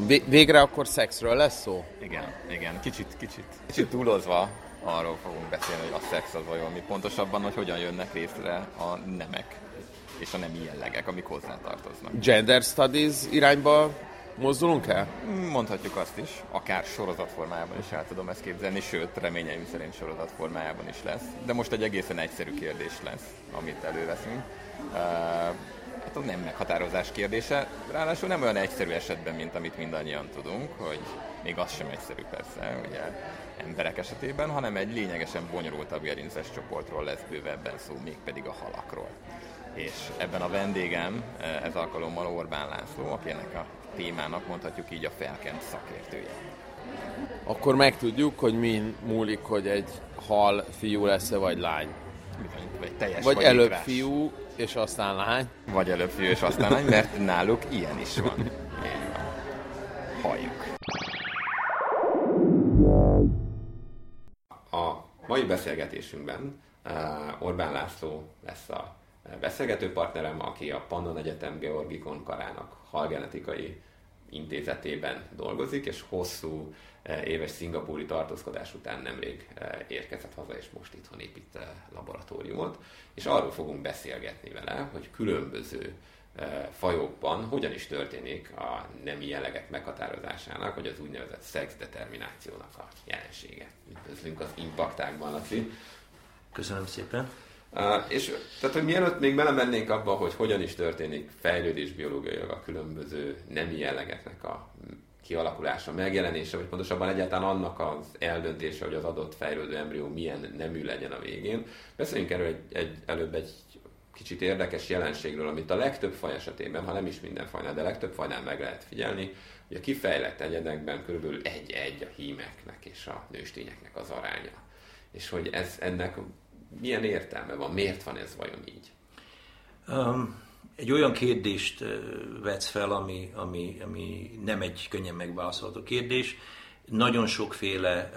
mondhatom? Végre akkor szexről lesz szó? Igen, igen. Kicsit, kicsit, kicsit túlozva arról fogunk beszélni, hogy a szex az vajon mi pontosabban, hogy hogyan jönnek részre a nemek és a nemi jellegek, amik hozzá tartoznak. Gender studies irányba mozdulunk el? Mondhatjuk azt is, akár sorozatformájában is el tudom ezt képzelni, sőt, reményeim szerint sorozatformájában is lesz. De most egy egészen egyszerű kérdés lesz, amit előveszünk. Hát nem meghatározás kérdése, ráadásul nem olyan egyszerű esetben, mint amit mindannyian tudunk, hogy még az sem egyszerű persze, ugye emberek esetében, hanem egy lényegesen bonyolultabb gerinces csoportról lesz bővebben szó, mégpedig a halakról. És ebben a vendégem ez alkalommal Orbán László, aki ennek a témának mondhatjuk így a felkent szakértője. Akkor megtudjuk, hogy min múlik, hogy egy hal fiú lesz-e, vagy lány. Vagy, teljes vagy előbb rás. fiú, és aztán lány. Vagy előbb fiú, és aztán lány, mert náluk ilyen is van. Halljuk. A mai beszélgetésünkben uh, Orbán László lesz a beszélgető partnerem, aki a Pannon Egyetem Georgikon Karának halgenetikai intézetében dolgozik, és hosszú eh, éves szingapúri tartózkodás után nemrég eh, érkezett haza, és most itthon épít eh, laboratóriumot, és arról fogunk beszélgetni vele, hogy különböző fajokban hogyan is történik a nemi jellegek meghatározásának, vagy az úgynevezett szexdeterminációnak a jelensége. Üdvözlünk az impaktákban, Laci. Köszönöm szépen. És tehát, hogy mielőtt még belemennénk abba, hogy hogyan is történik fejlődés biológiailag a különböző nemi jellegeknek a kialakulása, megjelenése, vagy pontosabban egyáltalán annak az eldöntése, hogy az adott fejlődő embrió milyen nemű legyen a végén. Beszéljünk erről egy, egy, előbb egy kicsit érdekes jelenségről, amit a legtöbb faj esetében, ha nem is minden fajnál, de a legtöbb fajnál meg lehet figyelni, hogy a kifejlett egyedekben körülbelül egy-egy a hímeknek és a nőstényeknek az aránya. És hogy ez ennek milyen értelme van? Miért van ez vajon így? Um, egy olyan kérdést vetsz fel, ami, ami, ami nem egy könnyen megválaszolható kérdés. Nagyon sokféle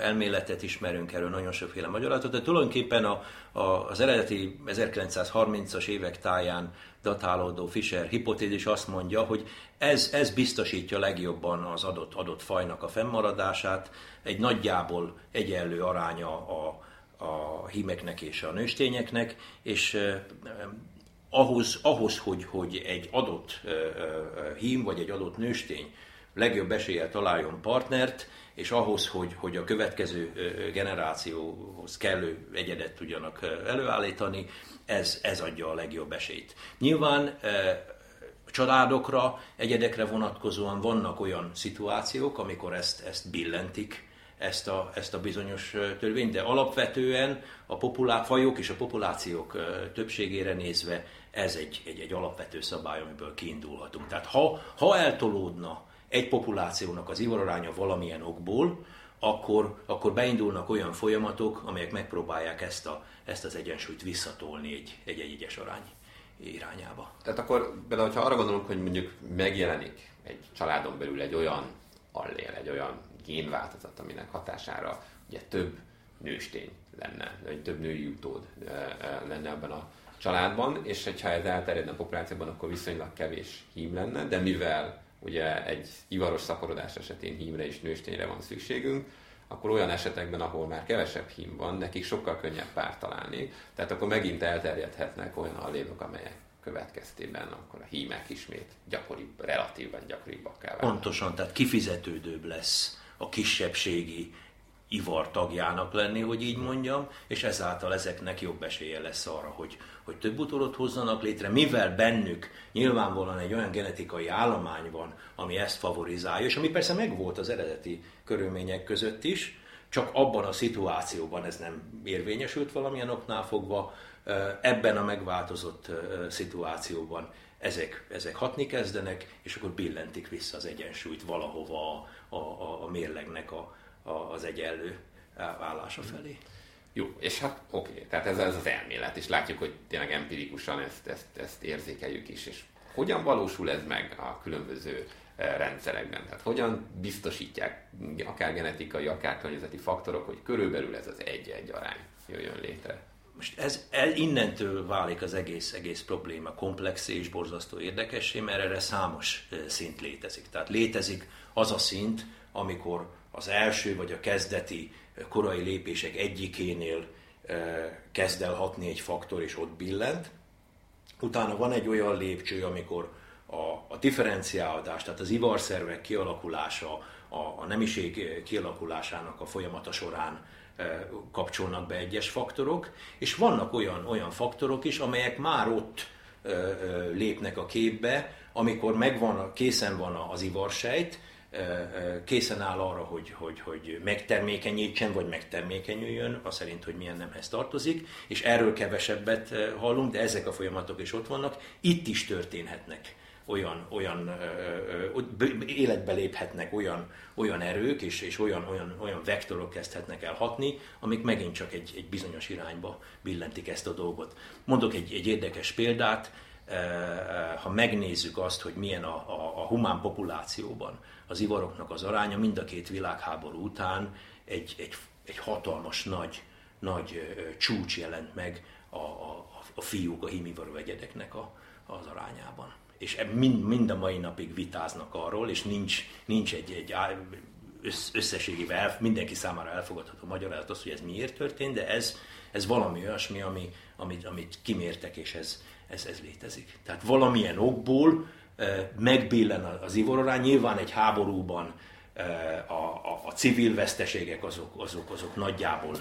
elméletet ismerünk erről, nagyon sokféle magyarázatot, de tulajdonképpen a, a, az eredeti 1930-as évek táján datálódó Fischer hipotézis azt mondja, hogy ez, ez biztosítja legjobban az adott, adott fajnak a fennmaradását, egy nagyjából egyenlő aránya a, a hímeknek és a nőstényeknek, és ahhoz, ahhoz hogy, hogy egy adott hím vagy egy adott nőstény legjobb eséllyel találjon partnert, és ahhoz, hogy, hogy a következő generációhoz kellő egyedet tudjanak előállítani, ez, ez adja a legjobb esélyt. Nyilván családokra, egyedekre vonatkozóan vannak olyan szituációk, amikor ezt, ezt billentik ezt a, ezt a bizonyos törvényt, de alapvetően a populá- fajok és a populációk többségére nézve ez egy, egy, egy alapvető szabály, amiből kiindulhatunk. Tehát ha, ha eltolódna egy populációnak az ivaroránya valamilyen okból, akkor, akkor beindulnak olyan folyamatok, amelyek megpróbálják ezt, a, ezt az egyensúlyt visszatolni egy, egy egyes arány irányába. Tehát akkor például, ha arra gondolunk, hogy mondjuk megjelenik egy családon belül egy olyan allél, egy olyan génváltozat, aminek hatására ugye több nőstény lenne, vagy több női utód lenne ebben a családban, és hogyha ez elterjedne a populációban, akkor viszonylag kevés hím lenne, de mivel ugye egy ivaros szaporodás esetén hímre és nőstényre van szükségünk, akkor olyan esetekben, ahol már kevesebb hím van, nekik sokkal könnyebb párt találni, tehát akkor megint elterjedhetnek olyan allénok, amelyek következtében akkor a hímek ismét gyakoribb, relatíven gyakoribbak kell Pontosan, tehát kifizetődőbb lesz a kisebbségi ivar tagjának lenni, hogy így mondjam, és ezáltal ezeknek jobb esélye lesz arra, hogy, hogy több utódot hozzanak létre, mivel bennük nyilvánvalóan egy olyan genetikai állomány van, ami ezt favorizálja, és ami persze megvolt az eredeti körülmények között is, csak abban a szituációban ez nem érvényesült valamilyen oknál fogva, ebben a megváltozott szituációban ezek, ezek hatni kezdenek, és akkor billentik vissza az egyensúlyt valahova a, a mérlegnek a, a, az egyenlő állása felé. Jó, és hát oké, okay, tehát ez, ez az elmélet, és látjuk, hogy tényleg empirikusan ezt, ezt, ezt érzékeljük is, és hogyan valósul ez meg a különböző eh, rendszerekben? Tehát hogyan biztosítják akár genetikai, akár környezeti faktorok, hogy körülbelül ez az egy-egy arány jöjjön létre? Most ez, ez innentől válik az egész, egész probléma komplex és borzasztó érdekessé, mert erre számos szint létezik. Tehát létezik az a szint, amikor az első vagy a kezdeti korai lépések egyikénél kezd el hatni egy faktor, és ott billent. Utána van egy olyan lépcső, amikor a, a differenciálódás, tehát az ivarszervek kialakulása, a, a nemiség kialakulásának a folyamata során kapcsolnak be egyes faktorok, és vannak olyan, olyan faktorok is, amelyek már ott lépnek a képbe, amikor megvan, készen van az ivarsejt, készen áll arra, hogy, hogy, hogy megtermékenyítsen, vagy megtermékenyüljön, az szerint, hogy milyen nemhez tartozik, és erről kevesebbet hallunk, de ezek a folyamatok is ott vannak. Itt is történhetnek olyan, olyan életbe léphetnek olyan, olyan erők, és, és olyan, olyan, olyan vektorok kezdhetnek el hatni, amik megint csak egy, egy bizonyos irányba billentik ezt a dolgot. Mondok egy, egy érdekes példát, ha megnézzük azt, hogy milyen a, a, a humán populációban az ivaroknak az aránya, mind a két világháború után egy, egy, egy hatalmas nagy, nagy csúcs jelent meg a, a, a fiúk, a hímivaró egyedeknek a, az arányában. És mind, mind a mai napig vitáznak arról, és nincs, nincs egy, egy összességében el, mindenki számára elfogadható magyarázat az, hogy ez miért történt, de ez, ez valami olyasmi, ami, amit, amit kimértek, és ez, ez, ez létezik. Tehát valamilyen okból e, megbillen az ivorarány, nyilván egy háborúban e, a, a, a civil veszteségek azok, azok, azok nagyjából,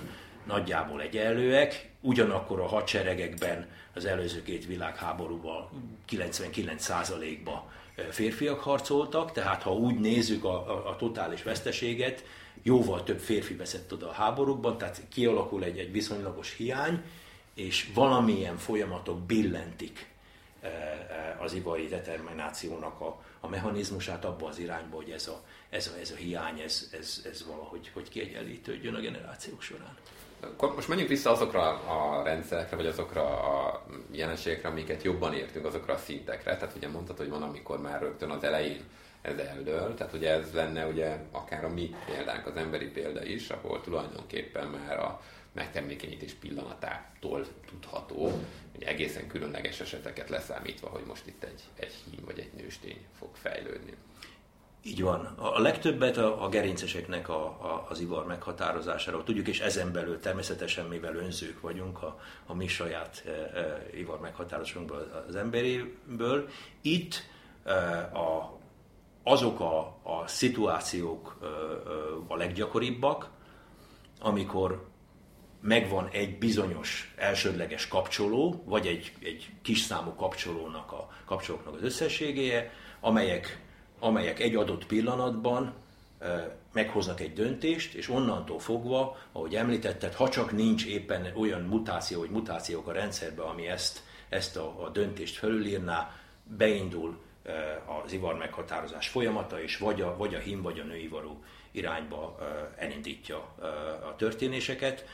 nagyjából egyenlőek, ugyanakkor a hadseregekben az előző két világháborúban 99%-ba férfiak harcoltak, tehát ha úgy nézzük a, a, a totális veszteséget, jóval több férfi veszett oda a háborúkban, tehát kialakul egy, egy viszonylagos hiány, és valamilyen folyamatok billentik az ivari determinációnak a, a mechanizmusát abba az irányba, hogy ez a, ez a, ez a hiány, ez, ez, ez valahogy hogy kiegyenlítődjön a generációk során. Akkor most menjünk vissza azokra a rendszerekre, vagy azokra a jelenségekre, amiket jobban értünk, azokra a szintekre. Tehát ugye mondtad, hogy van, amikor már rögtön az elején ez eldől. Tehát ugye ez lenne ugye akár a mi példánk, az emberi példa is, ahol tulajdonképpen már a megtermékenyítés pillanatától tudható, hogy egészen különleges eseteket leszámítva, hogy most itt egy, egy hím vagy egy nőstény fog fejlődni. Így van. A legtöbbet a, a gerinceseknek a, a, az ivar meghatározásáról tudjuk, és ezen belül természetesen, mivel önzők vagyunk a, a mi saját e, e, ivar meghatározásunkból, az emberéből, itt e, a, azok a, a szituációk e, e, a leggyakoribbak, amikor megvan egy bizonyos elsődleges kapcsoló, vagy egy, egy kis számú kapcsolónak a kapcsolóknak az összességéje, amelyek amelyek egy adott pillanatban meghoznak egy döntést, és onnantól fogva, ahogy említetted, ha csak nincs éppen olyan mutáció, vagy mutációk a rendszerben, ami ezt, ezt a, a döntést felülírná, beindul az ivar meghatározás folyamata, és vagy a, vagy a hím, vagy a nőivarú irányba elindítja a történéseket.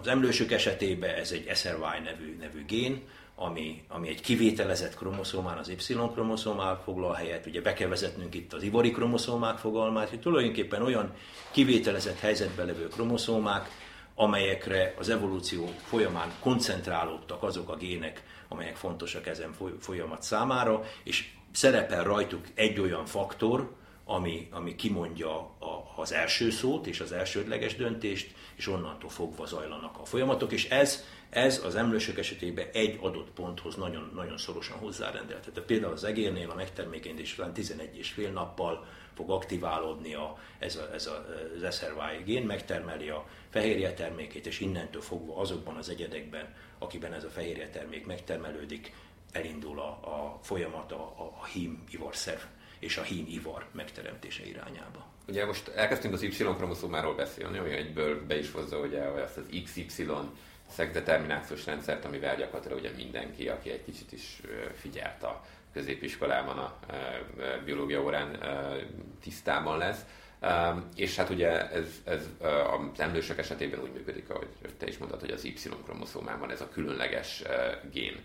Az emlősök esetében ez egy SRY nevű, nevű gén, ami, ami egy kivételezett kromoszómán, az Y-kromoszómán foglal helyet, ugye be kell vezetnünk itt az ivori kromoszómák fogalmát, hogy tulajdonképpen olyan kivételezett helyzetben levő kromoszómák, amelyekre az evolúció folyamán koncentrálódtak azok a gének, amelyek fontosak ezen folyamat számára, és szerepel rajtuk egy olyan faktor, ami, ami kimondja a, az első szót és az elsődleges döntést, és onnantól fogva zajlanak a folyamatok, és ez ez az emlősök esetében egy adott ponthoz nagyon, nagyon szorosan hozzárendelt. Tehát például az egérnél a megtermékenyítés után 11 és fél nappal fog aktiválódni a, ez, a, ez a, az SRY gén, megtermeli a fehérje termékét, és innentől fogva azokban az egyedekben, akiben ez a fehérje termék megtermelődik, elindul a, a folyamat a, a hím ivarszerv és a hím ivar megteremtése irányába. Ugye most elkezdtünk az Y-kromoszómáról beszélni, ami egyből be is hozza ugye azt az XY szexdeterminációs rendszert, amivel gyakorlatilag ugye mindenki, aki egy kicsit is figyelt a középiskolában a biológia órán tisztában lesz. És hát ugye ez, ez az emlősök esetében úgy működik, ahogy te is mondtad, hogy az Y-kromoszómában ez a különleges gén.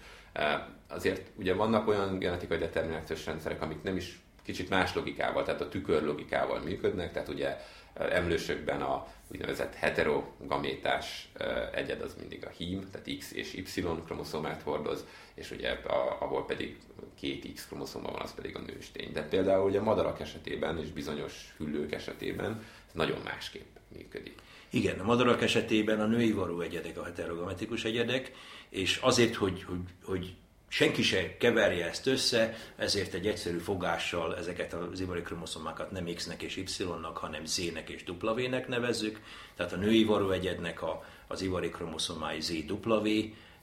Azért ugye vannak olyan genetikai determinációs rendszerek, amik nem is kicsit más logikával, tehát a tükör logikával működnek, tehát ugye emlősökben a úgynevezett heterogamétás egyed az mindig a hím, tehát X és Y kromoszomát hordoz, és ugye a, ahol pedig két X kromoszoma van, az pedig a nőstény. De például ugye a madarak esetében és bizonyos hüllők esetében ez nagyon másképp működik. Igen, a madarak esetében a női varó egyedek a heterogametikus egyedek, és azért, hogy, hogy, hogy senki se keverje ezt össze, ezért egy egyszerű fogással ezeket az ivari kromoszomákat nem X-nek és Y-nak, hanem Z-nek és W-nek nevezzük. Tehát a női varróegyednek a, az ivari kromoszomái ZW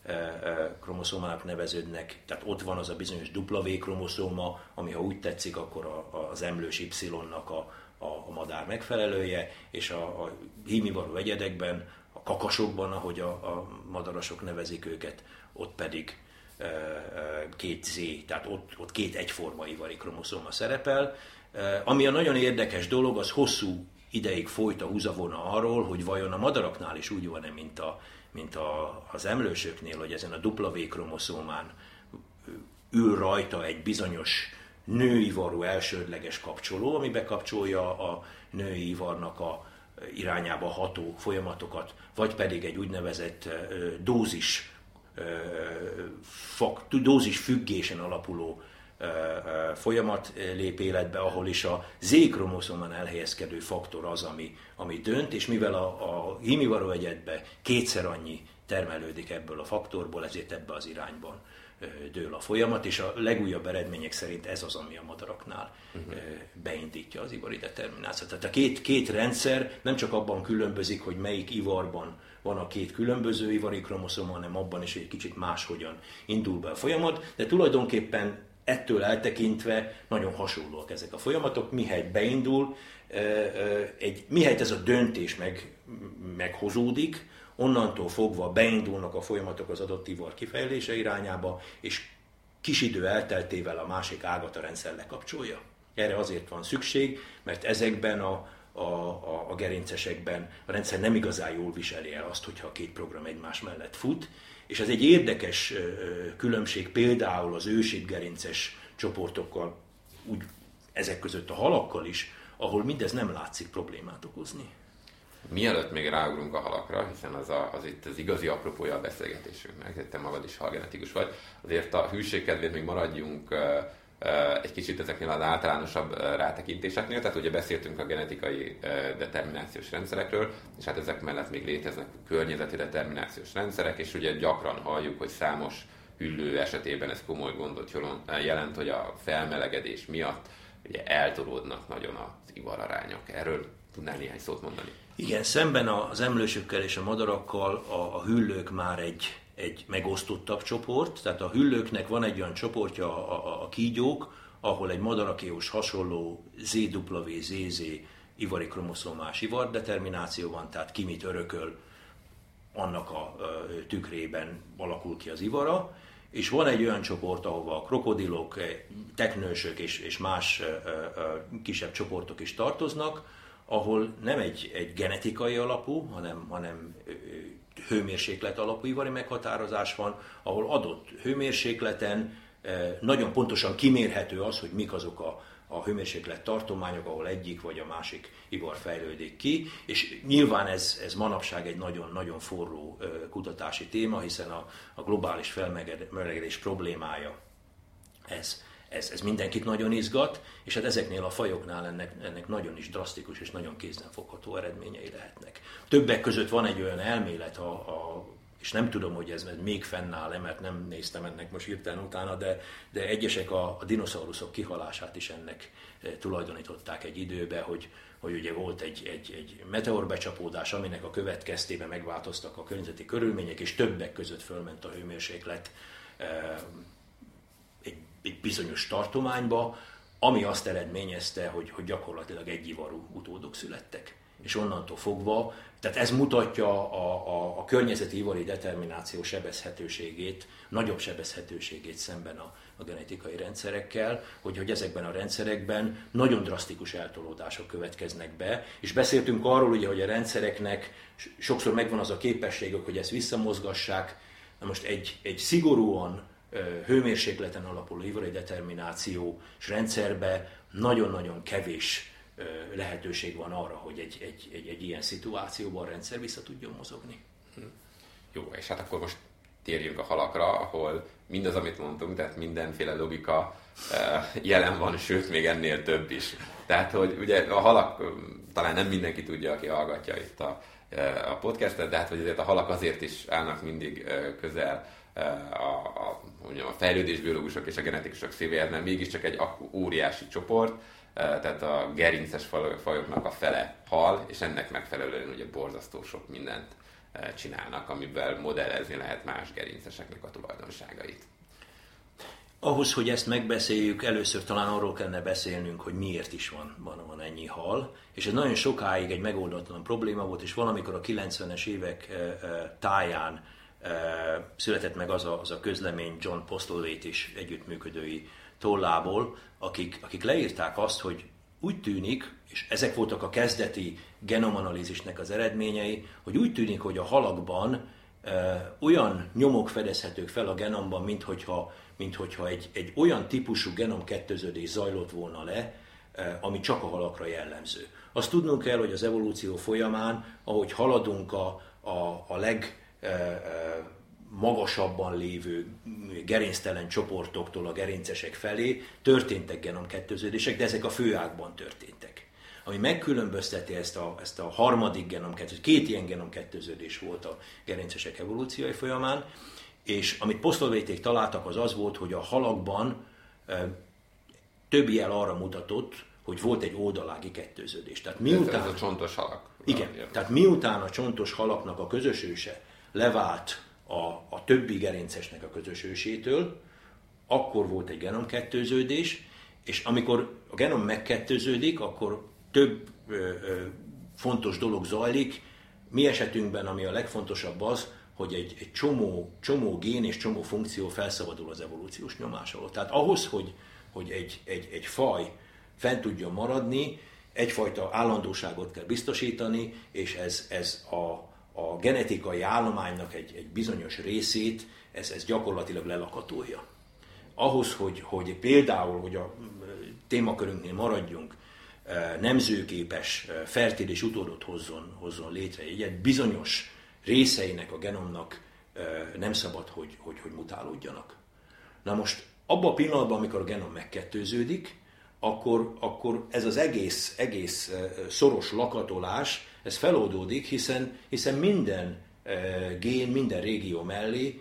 e, e, kromoszomának neveződnek, tehát ott van az a bizonyos W kromoszóma, ami ha úgy tetszik, akkor a, az emlős Y-nak a, a, a madár megfelelője, és a, a hímivaró egyedekben, a kakasokban, ahogy a, a madarasok nevezik őket, ott pedig két Z, tehát ott, ott két egyforma ivari kromoszóma szerepel. Ami a nagyon érdekes dolog, az hosszú ideig folyt a húzavona arról, hogy vajon a madaraknál is úgy van-e, mint, a, mint a, az emlősöknél, hogy ezen a W kromoszómán ül rajta egy bizonyos női varú elsődleges kapcsoló, ami bekapcsolja a női ivarnak a irányába ható folyamatokat, vagy pedig egy úgynevezett dózis dózis függésen alapuló folyamat lép életbe, ahol is a Z-kromoszomán elhelyezkedő faktor az, ami, ami dönt, és mivel a, a hímivaró egyedbe kétszer annyi termelődik ebből a faktorból, ezért ebbe az irányban dől a folyamat, és a legújabb eredmények szerint ez az, ami a madaraknál uh-huh. beindítja az ivari determinációt. Tehát a két, két rendszer nem csak abban különbözik, hogy melyik ivarban van a két különböző ivari kromoszoma, hanem abban is egy kicsit máshogyan indul be a folyamat, de tulajdonképpen ettől eltekintve nagyon hasonlóak ezek a folyamatok, mihelyt beindul, egy, mihelyt ez a döntés meg, meghozódik, onnantól fogva beindulnak a folyamatok az adott ivar kifejlése irányába, és kis idő elteltével a másik ágat a rendszer lekapcsolja. Erre azért van szükség, mert ezekben a, a, a, a gerincesekben a rendszer nem igazán jól viseli el azt, hogyha a két program egymás mellett fut, és ez egy érdekes különbség például az gerinces csoportokkal, úgy ezek között a halakkal is, ahol mindez nem látszik problémát okozni. Mielőtt még ráugrunk a halakra, hiszen az, a, az itt az igazi apropója a beszélgetésünknek, te magad is halgenetikus vagy, azért a hűség kedvéért még maradjunk egy kicsit ezeknél az általánosabb rátekintéseknél, tehát ugye beszéltünk a genetikai determinációs rendszerekről, és hát ezek mellett még léteznek környezeti determinációs rendszerek, és ugye gyakran halljuk, hogy számos hüllő esetében ez komoly gondot jelent, hogy a felmelegedés miatt ugye eltolódnak nagyon az ivararányok. Erről tudnál néhány szót mondani? Igen, szemben az emlősökkel és a madarakkal a, a hüllők már egy, egy megosztottabb csoport, tehát a hüllőknek van egy olyan csoportja, a, a, a kígyók, ahol egy madarakéhoz hasonló ZWZZ ivari kromoszomás ivar determináció van, tehát ki mit örököl, annak a tükrében alakul ki az ivara, és van egy olyan csoport, ahova a krokodilok, teknősök és, és más kisebb csoportok is tartoznak, ahol nem egy, egy genetikai alapú, hanem, hanem hőmérséklet alapú ivari meghatározás van, ahol adott hőmérsékleten nagyon pontosan kimérhető az, hogy mik azok a, a hőmérséklet tartományok, ahol egyik vagy a másik ivar fejlődik ki, és nyilván ez, ez manapság egy nagyon-nagyon forró kutatási téma, hiszen a, a globális felmelegedés problémája ez ez, ez mindenkit nagyon izgat, és hát ezeknél a fajoknál ennek, ennek nagyon is drasztikus és nagyon kézenfogható eredményei lehetnek. Többek között van egy olyan elmélet, a, a, és nem tudom, hogy ez még fennáll-e, mert nem néztem ennek most hirtelen utána, de, de egyesek a, a dinoszauruszok kihalását is ennek e, tulajdonították egy időbe, hogy, hogy ugye volt egy, egy, egy meteorbecsapódás, aminek a következtében megváltoztak a környezeti körülmények, és többek között fölment a hőmérséklet e, egy bizonyos tartományba, ami azt eredményezte, hogy, hogy gyakorlatilag egyivarú utódok születtek. És onnantól fogva, tehát ez mutatja a, a, a környezeti ivari determináció sebezhetőségét, nagyobb sebezhetőségét szemben a, a genetikai rendszerekkel, hogy, hogy ezekben a rendszerekben nagyon drasztikus eltolódások következnek be, és beszéltünk arról, ugye, hogy a rendszereknek sokszor megvan az a képességük, hogy ezt visszamozgassák, na most egy, egy szigorúan hőmérsékleten alapuló ivari determinációs rendszerbe nagyon-nagyon kevés lehetőség van arra, hogy egy, egy, egy, egy ilyen szituációban a rendszer vissza tudjon mozogni. Hm. Jó, és hát akkor most térjünk a halakra, ahol mindaz, amit mondtunk, tehát mindenféle logika jelen van, sőt, még ennél több is. Tehát, hogy ugye a halak, talán nem mindenki tudja, aki hallgatja itt a, a podcastet, de hát hogy azért a halak azért is állnak mindig közel a, a, a fejlődésbiológusok és a genetikusok szívéhez, mert mégiscsak egy óriási csoport, tehát a gerinces fajoknak a fele hal, és ennek megfelelően ugye borzasztó sok mindent csinálnak, amivel modellezni lehet más gerinceseknek a tulajdonságait. Ahhoz, hogy ezt megbeszéljük, először talán arról kellene beszélnünk, hogy miért is van, van, van ennyi hal. És ez nagyon sokáig egy megoldatlan probléma volt, és valamikor a 90-es évek táján született meg az a, az a közlemény John Postlewaite is együttműködői tollából, akik, akik leírták azt, hogy úgy tűnik, és ezek voltak a kezdeti genomanalízisnek az eredményei, hogy úgy tűnik, hogy a halakban e, olyan nyomok fedezhetők fel a genomban, mint hogyha, mint hogyha egy, egy olyan típusú genomkettőződés zajlott volna le, e, ami csak a halakra jellemző. Azt tudnunk kell, hogy az evolúció folyamán, ahogy haladunk a, a, a leg magasabban lévő gerinctelen csoportoktól a gerincesek felé történtek genomkettőződések, de ezek a főágban történtek. Ami megkülönbözteti ezt a, ezt a harmadik genomkettőződést, két ilyen genomkettőződés volt a gerincesek evolúciói folyamán, és amit posztolvéték találtak, az az volt, hogy a halakban több jel arra mutatott, hogy volt egy oldalági kettőződés. Tehát miután, ez a csontos halak. Igen, tehát miután a csontos halaknak a közös őse levált a, a többi gerincesnek a közös ősétől, akkor volt egy genomkettőződés, és amikor a genom megkettőződik, akkor több ö, ö, fontos dolog zajlik. Mi esetünkben, ami a legfontosabb az, hogy egy, egy csomó, csomó gén és csomó funkció felszabadul az evolúciós nyomás alól. Tehát ahhoz, hogy, hogy egy, egy, egy faj fent tudjon maradni, egyfajta állandóságot kell biztosítani, és ez, ez a, a genetikai állománynak egy, egy bizonyos részét ez, ez gyakorlatilag lelakatolja. Ahhoz, hogy, hogy például, hogy a témakörünknél maradjunk, e, nemzőképes, e, fertilis utódot hozzon, hozzon létre, egy bizonyos részeinek a genomnak e, nem szabad, hogy, hogy, hogy mutálódjanak. Na most abban a pillanatban, amikor a genom megkettőződik, akkor, akkor ez az egész, egész szoros lakatolás ez feloldódik, hiszen, hiszen minden gén, minden régió mellé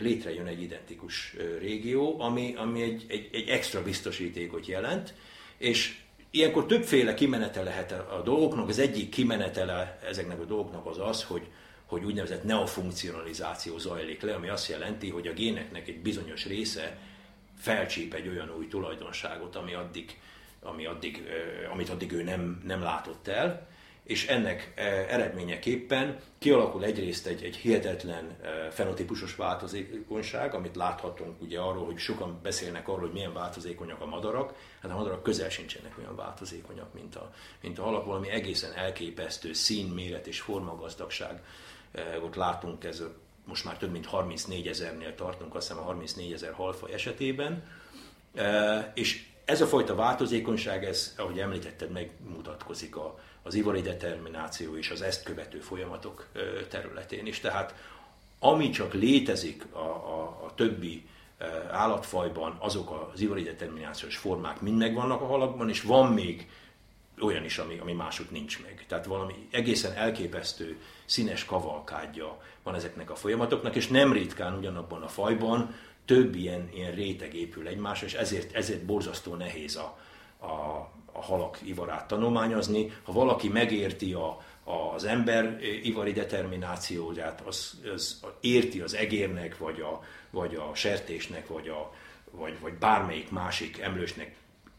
létrejön egy identikus régió, ami, ami egy, egy, egy extra biztosítékot jelent, és ilyenkor többféle kimenete lehet a dolgoknak. Az egyik kimenetele ezeknek a dolgoknak az az, hogy, hogy úgynevezett neofunkcionalizáció zajlik le, ami azt jelenti, hogy a géneknek egy bizonyos része felcsíp egy olyan új tulajdonságot, ami addig, ami addig, amit addig ő nem, nem látott el, és ennek eredményeképpen kialakul egyrészt egy, egy hihetetlen fenotípusos változékonyság, amit láthatunk ugye arról, hogy sokan beszélnek arról, hogy milyen változékonyak a madarak, hát a madarak közel sincsenek olyan változékonyak, mint a, mint a halak, valami egészen elképesztő szín, méret és formagazdagság. Ott látunk ez most már több mint 34 ezernél tartunk, azt hiszem a 34 ezer halfaj esetében, és ez a fajta változékonyság, ez, ahogy említetted, megmutatkozik a, az ivori determináció és az ezt követő folyamatok területén is. Tehát ami csak létezik a, a, a többi állatfajban, azok az ivori determinációs formák mind megvannak a halakban, és van még olyan is, ami, ami mások nincs meg. Tehát valami egészen elképesztő színes kavalkádja van ezeknek a folyamatoknak, és nem ritkán ugyanabban a fajban több ilyen, ilyen réteg épül egymásra, és ezért, ezért borzasztó nehéz a, a, a halak ivarát tanulmányozni. Ha valaki megérti a, az ember ivari determinációját, az, az érti az egérnek, vagy a, vagy a sertésnek, vagy, a, vagy, vagy bármelyik másik emlősnek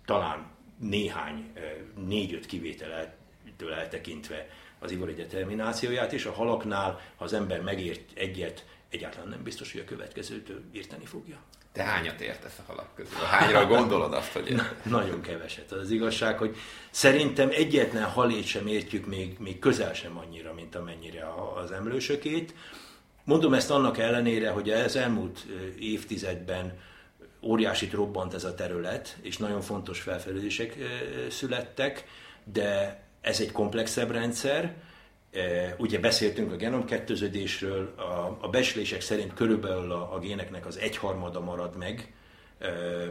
talán néhány, eh, négy-öt kivételtől eltekintve az ivari determinációját, és a halaknál, ha az ember megért egyet, egyáltalán nem biztos, hogy a következőtől írteni fogja. Te hányat értesz a halak közül? Hányra gondolod azt, hogy Na, Nagyon keveset. Az, az igazság, hogy szerintem egyetlen halét sem értjük még, még közel sem annyira, mint amennyire az emlősökét. Mondom ezt annak ellenére, hogy ez elmúlt évtizedben óriásit robbant ez a terület, és nagyon fontos felfedezések születtek, de ez egy komplexebb rendszer. Ugye beszéltünk a genomkettőződésről, a, a becslések szerint körülbelül a, a géneknek az egyharmada marad meg,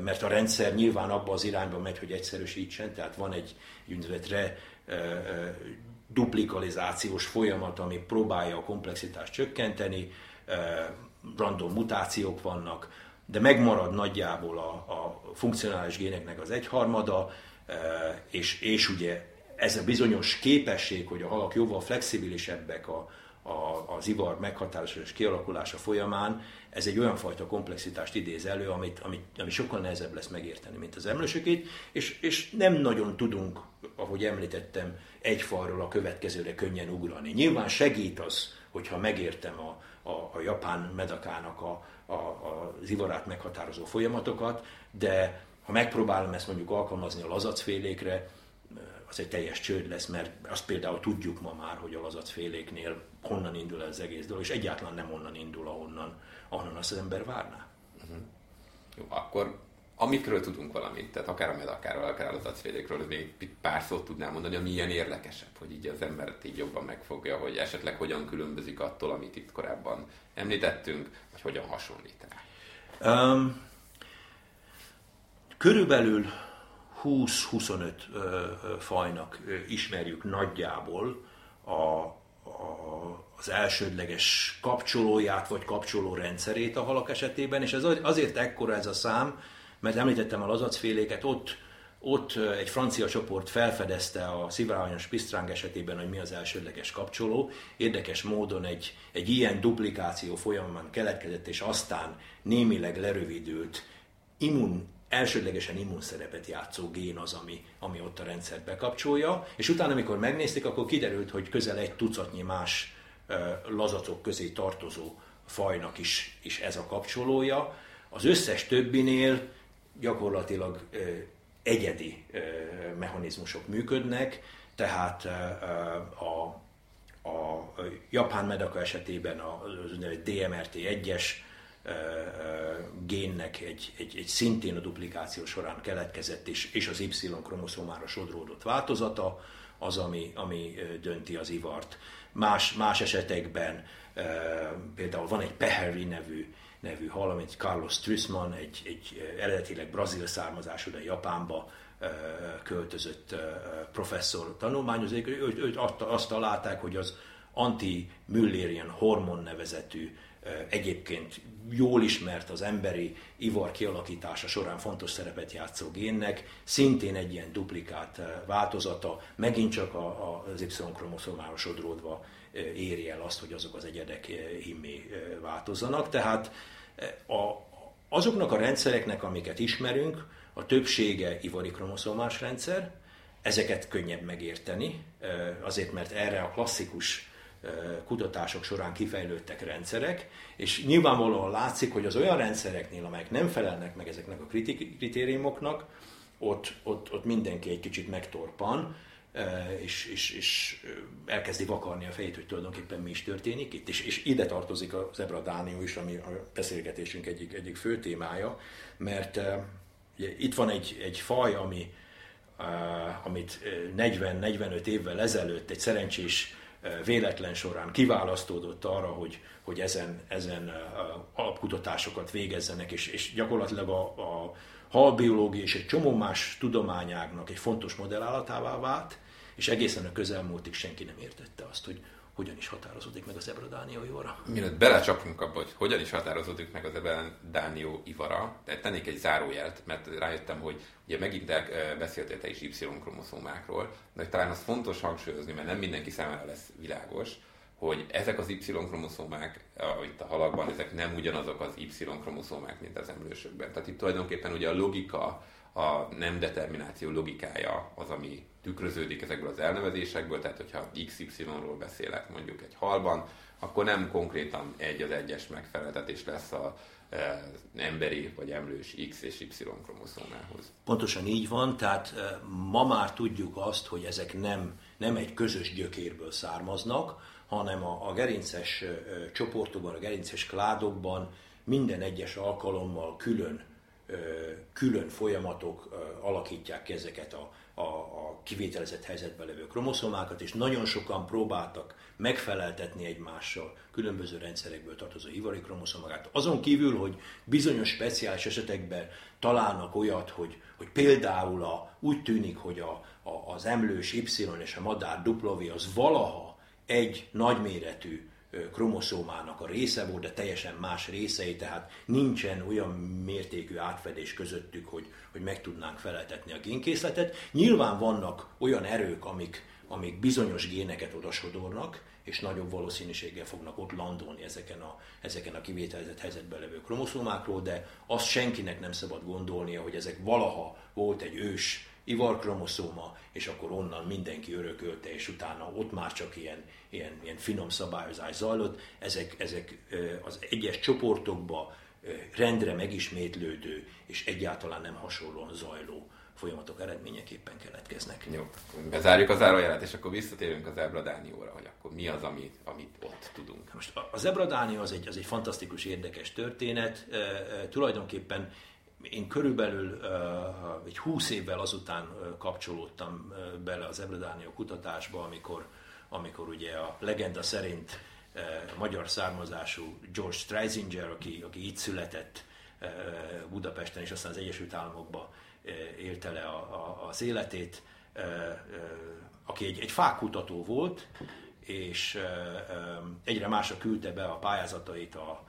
mert a rendszer nyilván abba az irányba megy, hogy egyszerűsítsen, tehát van egy úgynevezett re, duplikalizációs folyamat, ami próbálja a komplexitást csökkenteni, random mutációk vannak, de megmarad nagyjából a, a funkcionális géneknek az egyharmada, és, és ugye ez a bizonyos képesség, hogy a halak jóval flexibilisebbek a, a, az ivar meghatározása és kialakulása folyamán, ez egy olyan fajta komplexitást idéz elő, amit, amit, ami sokkal nehezebb lesz megérteni, mint az emlősökét, és, és nem nagyon tudunk, ahogy említettem, egy falról a következőre könnyen ugrani. Nyilván segít az, hogyha megértem a, a, a japán medakának a, a, a, az ivarát meghatározó folyamatokat, de ha megpróbálom ezt mondjuk alkalmazni a lazacfélékre, az egy teljes csőd lesz, mert azt például tudjuk ma már, hogy a lazacféléknél honnan indul ez az egész dolog, és egyáltalán nem onnan indul, ahonnan, ahonnan azt az ember várná. Uh-huh. Jó, akkor amikről tudunk valamit, tehát akár a medakárról, akár az acfélékről, még pár szót tudnám mondani, ami ilyen érdekesebb, hogy így az ember így jobban megfogja, hogy esetleg hogyan különbözik attól, amit itt korábban említettünk, vagy hogyan hasonlít el. Um, körülbelül 20-25 fajnak ismerjük nagyjából a, a, az elsődleges kapcsolóját vagy kapcsoló rendszerét a halak esetében, és ez azért ekkora ez a szám, mert említettem a lazacféléket, ott, ott egy francia csoport felfedezte a szivárványos pisztráng esetében, hogy mi az elsődleges kapcsoló. Érdekes módon egy, egy ilyen duplikáció folyamán keletkezett, és aztán némileg lerövidült immun elsődlegesen immunszerepet játszó gén az, ami, ami ott a rendszert bekapcsolja, és utána, amikor megnézték, akkor kiderült, hogy közel egy tucatnyi más lazacok közé tartozó fajnak is, is ez a kapcsolója. Az összes többinél gyakorlatilag egyedi mechanizmusok működnek, tehát a, a japán medaka esetében a DMRT1-es génnek egy, egy, egy szintén a duplikáció során keletkezett és, és az Y-kromoszómára sodródott változata, az, ami, ami dönti az ivart. Más, más esetekben például van egy Peherry nevű nevű hal, amit Carlos Trüssmann, egy, egy eredetileg brazil származású, de Japánba költözött professzor tanulmányozik, őt azt találták, hogy az anti-Müllerian hormon nevezetű egyébként jól ismert az emberi ivar kialakítása során fontos szerepet játszó génnek, szintén egy ilyen duplikát változata, megint csak az Y-kromoszómára sodródva éri el azt, hogy azok az egyedek immé változzanak. Tehát a, azoknak a rendszereknek, amiket ismerünk, a többsége ivari kromoszomás rendszer, ezeket könnyebb megérteni, azért mert erre a klasszikus kutatások során kifejlődtek rendszerek, és nyilvánvalóan látszik, hogy az olyan rendszereknél, amelyek nem felelnek meg ezeknek a kritériumoknak, ott, ott, ott mindenki egy kicsit megtorpan, és, és, és elkezdi vakarni a fejét, hogy tulajdonképpen mi is történik itt, és, és ide tartozik a zebradánió is, ami a beszélgetésünk egyik, egyik fő témája, mert ugye, itt van egy, egy faj, ami, amit 40-45 évvel ezelőtt egy szerencsés véletlen során kiválasztódott arra, hogy, hogy ezen, ezen alapkutatásokat végezzenek, és, és gyakorlatilag a, a halbiológia és egy csomó más tudományágnak egy fontos modellállatává vált, és egészen a közelmúltig senki nem értette azt, hogy hogyan is határozódik meg az ebradánió ivara. Mielőtt belecsapunk abba, hogy hogyan is határozódik meg az ebradánió ivara, de tennék egy zárójelt, mert rájöttem, hogy ugye megint beszéltél te is Y-kromoszómákról, de talán az fontos hangsúlyozni, mert nem mindenki számára lesz világos, hogy ezek az Y-kromoszómák, itt a halakban, ezek nem ugyanazok az Y-kromoszómák, mint az emlősökben. Tehát itt tulajdonképpen ugye a logika, a nem determináció logikája az, ami tükröződik ezekből az elnevezésekből, tehát hogyha XY-ról beszélek mondjuk egy halban, akkor nem konkrétan egy az egyes megfeleltetés lesz a e, emberi vagy emlős X és Y kromoszómához. Pontosan így van, tehát e, ma már tudjuk azt, hogy ezek nem, nem egy közös gyökérből származnak, hanem a, a gerinces csoportokban, a gerinces kládokban minden egyes alkalommal külön, külön folyamatok alakítják ki ezeket a, a, a kivételezett helyzetben levő kromoszomákat, és nagyon sokan próbáltak megfeleltetni egymással különböző rendszerekből tartozó ivari kromoszomákat. Azon kívül, hogy bizonyos speciális esetekben találnak olyat, hogy, hogy például a, úgy tűnik, hogy a, a, az emlős Y és a madár W az valaha egy nagyméretű kromoszómának a része volt, de teljesen más részei, tehát nincsen olyan mértékű átfedés közöttük, hogy, hogy meg tudnánk feleltetni a génkészletet. Nyilván vannak olyan erők, amik, amik bizonyos géneket odasodornak, és nagyobb valószínűséggel fognak ott landolni ezeken a, ezeken a kivételezett helyzetben levő kromoszómákról, de azt senkinek nem szabad gondolnia, hogy ezek valaha volt egy ős ivarkromoszóma, és akkor onnan mindenki örökölte, és utána ott már csak ilyen, ilyen, ilyen finom szabályozás zajlott. Ezek, ezek az egyes csoportokba rendre megismétlődő, és egyáltalán nem hasonlóan zajló folyamatok eredményeképpen keletkeznek. Jó, bezárjuk az zárójelet, és akkor visszatérünk az ebradánióra, hogy akkor mi az, amit, amit ott tudunk. Most az ebradánió az egy, az egy fantasztikus, érdekes történet. E, e, tulajdonképpen körülbelül e, egy húsz évvel azután kapcsolódtam bele az ebradánió kutatásba, amikor, amikor ugye a legenda szerint magyar származású George Streisinger, aki, aki itt született Budapesten és aztán az Egyesült Államokban élte le a, a, az életét, aki egy, egy fákutató volt, és egyre másra küldte be a pályázatait a,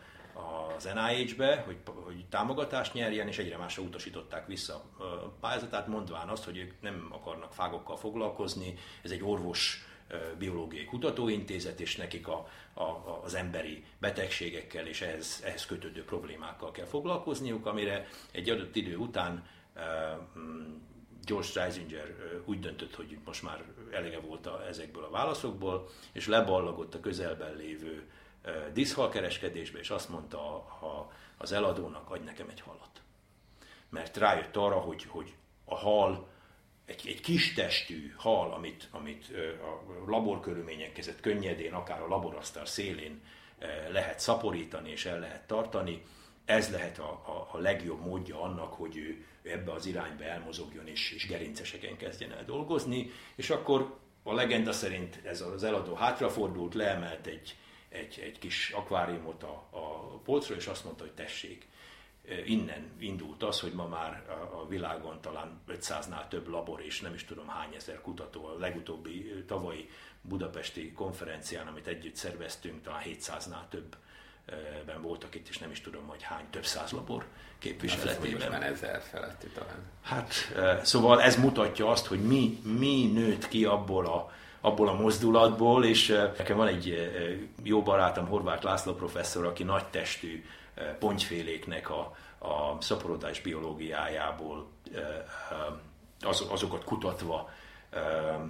az NIH-be, hogy, hogy támogatást nyerjen, és egyre másra utasították vissza. A pályázatát, mondván azt, hogy ők nem akarnak fágokkal foglalkozni, ez egy orvos biológiai kutatóintézet, és nekik a, a, az emberi betegségekkel és ehhez, ehhez kötődő problémákkal kell foglalkozniuk, amire egy adott idő után Mm, George Streisinger úgy döntött, hogy most már elege volt a, ezekből a válaszokból, és leballagott a közelben lévő diszhalkereskedésbe, és azt mondta a, az eladónak, adj nekem egy halat. Mert rájött arra, hogy, hogy a hal, egy, egy kis testű hal, amit, amit a laborkörülmények között könnyedén, akár a laborasztal szélén lehet szaporítani és el lehet tartani, ez lehet a, a, a legjobb módja annak, hogy ő, ebbe az irányba elmozogjon és, és gerinceseken kezdjen el dolgozni, és akkor a legenda szerint ez az eladó hátrafordult, leemelt egy, egy, egy kis akváriumot a, a polcról, és azt mondta, hogy tessék, innen indult az, hogy ma már a világon talán 500-nál több labor és nem is tudom hány ezer kutató a legutóbbi tavalyi budapesti konferencián, amit együtt szerveztünk, talán 700-nál több ben voltak itt, és nem is tudom, hogy hány, több száz labor képviseletében. Hát, ezer feletti talán. Hát, szóval ez mutatja azt, hogy mi, mi nőtt ki abból a, abból a mozdulatból, és nekem van egy jó barátom, Horváth László professzor, aki nagy testű pontyféléknek a, a szaporodás biológiájából az, azokat kutatva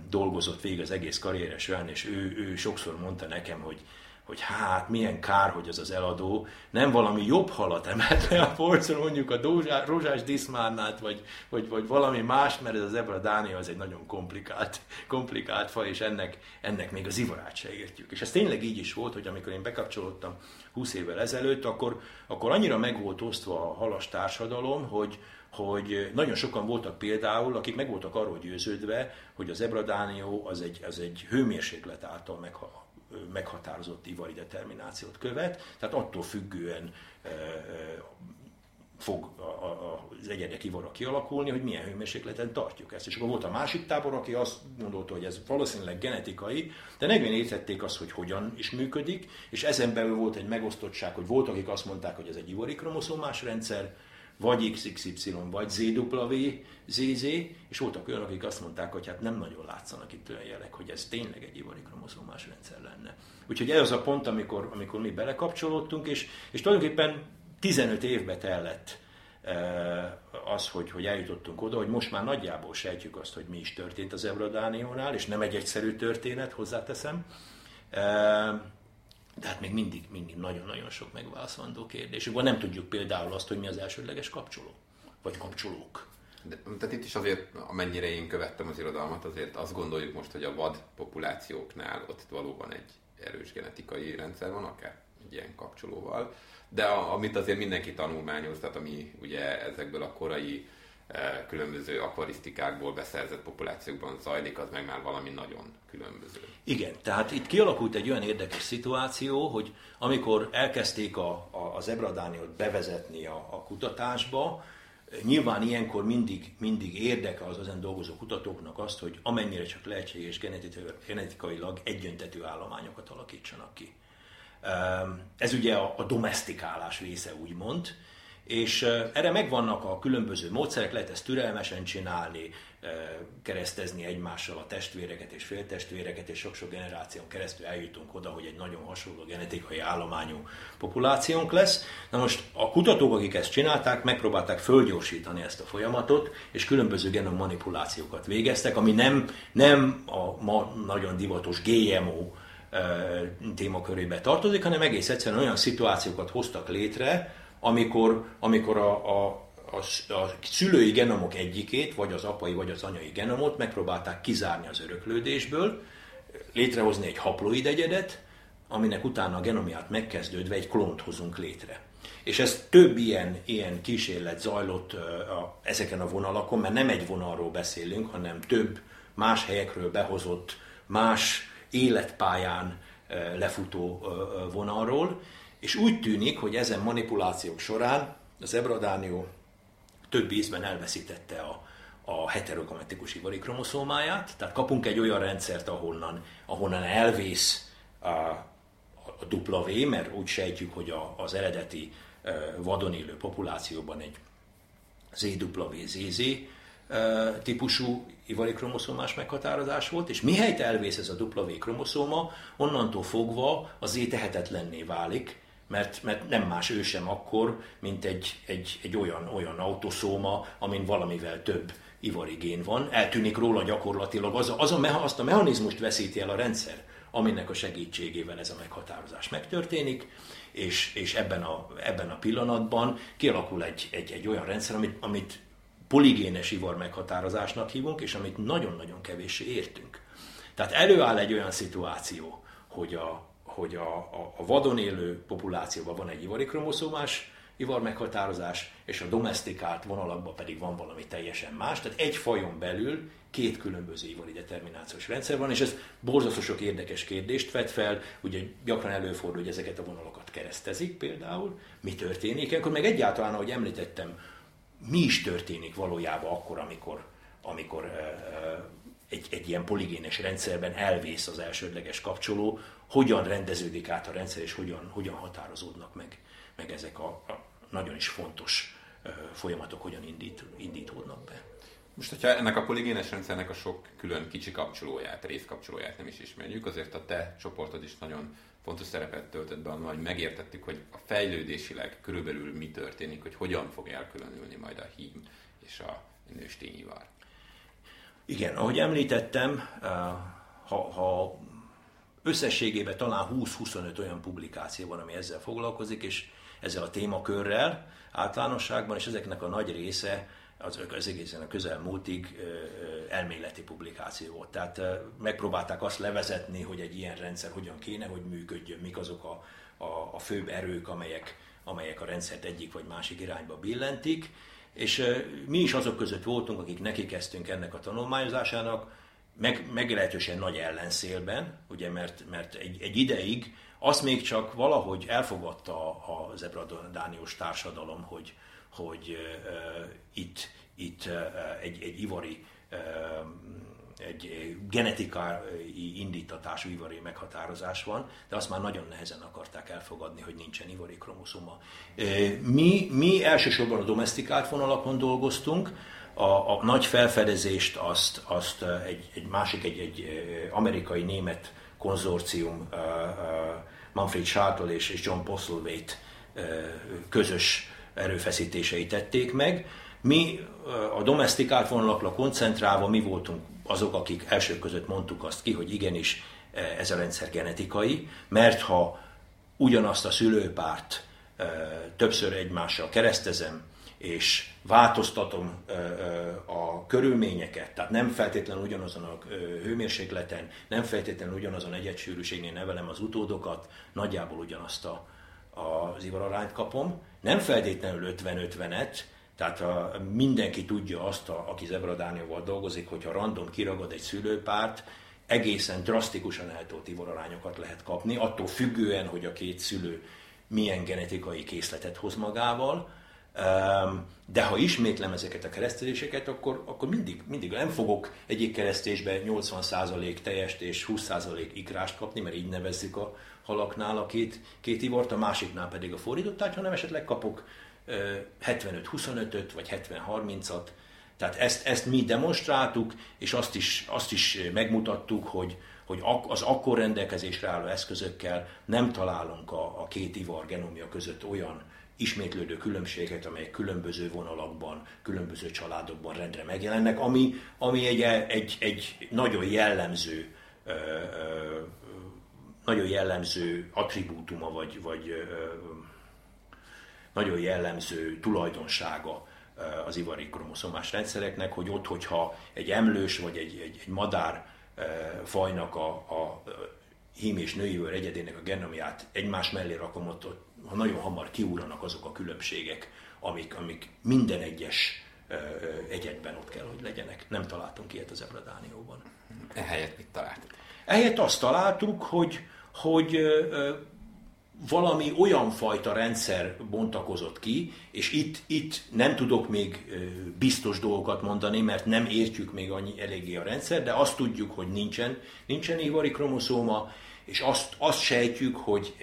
dolgozott végig az egész karrieres során, és ő, ő sokszor mondta nekem, hogy hogy hát milyen kár, hogy az az eladó nem valami jobb halat emelt le a polcon, mondjuk a dózsá, rózsás diszmárnát, vagy, vagy, vagy valami más, mert ez az Ebra Dánia az egy nagyon komplikált, komplikált faj, és ennek, ennek még az ivarát se értjük. És ez tényleg így is volt, hogy amikor én bekapcsolódtam 20 évvel ezelőtt, akkor, akkor annyira meg volt osztva a halas társadalom, hogy, hogy nagyon sokan voltak például, akik meg voltak arról győződve, hogy az ebradánió az egy, az egy hőmérséklet által meghal, meghatározott ivari determinációt követ, tehát attól függően fog az egyedek ivara kialakulni, hogy milyen hőmérsékleten tartjuk ezt. És akkor volt a másik tábor, aki azt gondolta, hogy ez valószínűleg genetikai, de nem értették azt, hogy hogyan is működik, és ezen belül volt egy megosztottság, hogy volt, akik azt mondták, hogy ez egy ivari kromoszómás rendszer, vagy XXY, vagy ZW, ZZ, és voltak olyanok, akik azt mondták, hogy hát nem nagyon látszanak itt olyan jelek, hogy ez tényleg egy ivari kromoszómás rendszer lenne. Úgyhogy ez az a pont, amikor, amikor mi belekapcsolódtunk, és, és tulajdonképpen 15 évbe tellett eh, az, hogy, hogy eljutottunk oda, hogy most már nagyjából sejtjük azt, hogy mi is történt az Eurodániónál, és nem egy egyszerű történet, hozzáteszem. Még mindig, mindig nagyon-nagyon sok megválaszolandó kérdés. Akkor nem tudjuk például azt, hogy mi az elsődleges kapcsoló, vagy kapcsolók. De, tehát itt is azért, amennyire én követtem az irodalmat, azért azt gondoljuk most, hogy a vad populációknál ott valóban egy erős genetikai rendszer van, akár egy ilyen kapcsolóval. De a, amit azért mindenki tanulmányoz, tehát ami ugye ezekből a korai különböző akvarisztikákból beszerzett populációkban zajlik, az meg már valami nagyon különböző. Igen, tehát itt kialakult egy olyan érdekes szituáció, hogy amikor elkezdték a, a, az ebradániot bevezetni a, a kutatásba, Nyilván ilyenkor mindig, mindig érdeke az ezen dolgozó kutatóknak azt, hogy amennyire csak lehetséges genetikailag egyöntetű állományokat alakítsanak ki. Ez ugye a, a domestikálás része, úgymond. És erre megvannak a különböző módszerek, lehet ezt türelmesen csinálni, keresztezni egymással a testvéreket és féltestvéreket, és sok-sok generáción keresztül eljutunk oda, hogy egy nagyon hasonló genetikai állományú populációnk lesz. Na most a kutatók, akik ezt csinálták, megpróbálták fölgyorsítani ezt a folyamatot, és különböző genom manipulációkat végeztek, ami nem, nem a ma nagyon divatos GMO témakörébe tartozik, hanem egész egyszerűen olyan szituációkat hoztak létre, amikor, amikor a, a, a, a szülői genomok egyikét, vagy az apai, vagy az anyai genomot megpróbálták kizárni az öröklődésből, létrehozni egy haploid egyedet, aminek utána a genomiát megkezdődve egy klont hozunk létre. És ez több ilyen, ilyen kísérlet zajlott a, ezeken a vonalakon, mert nem egy vonalról beszélünk, hanem több más helyekről behozott, más életpályán lefutó vonalról, és úgy tűnik, hogy ezen manipulációk során az ebradánió több ízben elveszítette a, a heterogramatikus ivari kromoszómáját, tehát kapunk egy olyan rendszert, ahonnan, ahonnan elvész a, a W, mert úgy sejtjük, hogy a, az eredeti vadon élő populációban egy ZWZZ típusú ivari kromoszómás meghatározás volt, és mihelyt elvész ez a W kromoszóma, onnantól fogva az Z tehetetlenné válik, mert, mert nem más ő sem akkor, mint egy, egy, egy olyan, olyan autoszóma, amin valamivel több ivari gén van. Eltűnik róla gyakorlatilag, az a, az a, azt a mechanizmust veszíti el a rendszer, aminek a segítségével ez a meghatározás megtörténik, és, és ebben, a, ebben a pillanatban kialakul egy, egy, egy olyan rendszer, amit, amit poligénes ivar meghatározásnak hívunk, és amit nagyon-nagyon kevéssé értünk. Tehát előáll egy olyan szituáció, hogy a, hogy a, a, a vadon élő populációban van egy ivari kromoszómás ivar meghatározás, és a domestikált vonalakban pedig van valami teljesen más. Tehát egy fajon belül két különböző ivari determinációs rendszer van, és ez borzasztó sok érdekes kérdést vet fel. Ugye gyakran előfordul, hogy ezeket a vonalakat keresztezik például. Mi történik? Akkor meg egyáltalán, ahogy említettem, mi is történik valójában akkor, amikor, amikor egy, egy ilyen poligénes rendszerben elvész az elsődleges kapcsoló, hogyan rendeződik át a rendszer, és hogyan, hogyan határozódnak meg, meg ezek a, a nagyon is fontos folyamatok, hogyan indít, indítódnak be. Most, hogyha ennek a poligénes rendszernek a sok külön kicsi kapcsolóját, részkapcsolóját nem is ismerjük, azért a te csoportod is nagyon fontos szerepet töltött be hogy megértettük, hogy a fejlődésileg körülbelül mi történik, hogy hogyan fog elkülönülni majd a hím és a nőstényivar. Igen, ahogy említettem, ha, ha összességében talán 20-25 olyan publikáció van, ami ezzel foglalkozik, és ezzel a témakörrel általánosságban, és ezeknek a nagy része az, az egészen a közelmúltig elméleti publikáció volt. Tehát megpróbálták azt levezetni, hogy egy ilyen rendszer hogyan kéne, hogy működjön, mik azok a, a, a főbb erők, amelyek, amelyek a rendszert egyik vagy másik irányba billentik. És mi is azok között voltunk, akik neki kezdtünk ennek a tanulmányozásának, meg, meglehetősen nagy ellenszélben, ugye, mert, mert egy, egy ideig azt még csak valahogy elfogadta az ebradániós társadalom, hogy, hogy uh, itt, itt uh, egy, egy ivari uh, egy genetikai indítatású ivari meghatározás van, de azt már nagyon nehezen akarták elfogadni, hogy nincsen ivari kromoszoma. Mi, mi elsősorban a domestikált vonalakon dolgoztunk, a, a nagy felfedezést azt, azt egy, egy másik, egy, egy amerikai-német konzorcium, Manfred Schartl és, és John Postlethwaite közös erőfeszítései tették meg. Mi a domestikált vonalakra koncentrálva mi voltunk azok, akik elsők között mondtuk azt ki, hogy igenis ez a rendszer genetikai, mert ha ugyanazt a szülőpárt többször egymással keresztezem, és változtatom a körülményeket, tehát nem feltétlenül ugyanazon a hőmérsékleten, nem feltétlenül ugyanazon egyetsűrűségnél nevelem az utódokat, nagyjából ugyanazt a, az ivararányt kapom, nem feltétlenül 50-50-et, tehát a, mindenki tudja azt, a, aki Zebradánióval dolgozik, hogyha random kiragad egy szülőpárt, egészen drasztikusan eltolt ivararányokat lehet kapni, attól függően, hogy a két szülő milyen genetikai készletet hoz magával, de ha ismétlem ezeket a kereszteléseket, akkor, akkor mindig, mindig nem fogok egyik keresztésbe 80% teljes és 20% ikrást kapni, mert így nevezzük a halaknál a két, két ivart, a másiknál pedig a fordítottat, hanem esetleg kapok 75-25-öt vagy 70-30-at. Tehát ezt, ezt mi demonstráltuk, és azt is, azt is megmutattuk, hogy, hogy az akkor rendelkezésre álló eszközökkel nem találunk a, a két ivar genomja között olyan ismétlődő különbséget, amelyek különböző vonalakban, különböző családokban rendre megjelennek, ami, ami egy, egy, egy nagyon jellemző nagyon jellemző attribútuma, vagy, vagy nagyon jellemző tulajdonsága az ivari kromoszomás rendszereknek, hogy ott, hogyha egy emlős vagy egy, egy, egy madár fajnak a, a hím és női egyedének a genomiát egymás mellé rakom, ott, ott ha nagyon hamar kiúranak azok a különbségek, amik, amik minden egyes egyedben ott kell, hogy legyenek. Nem találtunk ilyet az Ebradánióban. Ehelyett mit találtuk? Ehelyett azt találtuk, hogy, hogy valami olyan fajta rendszer bontakozott ki, és itt, itt nem tudok még biztos dolgokat mondani, mert nem értjük még annyi eléggé a rendszer, de azt tudjuk, hogy nincsen, nincsen ivari kromoszóma, és azt, azt sejtjük, hogy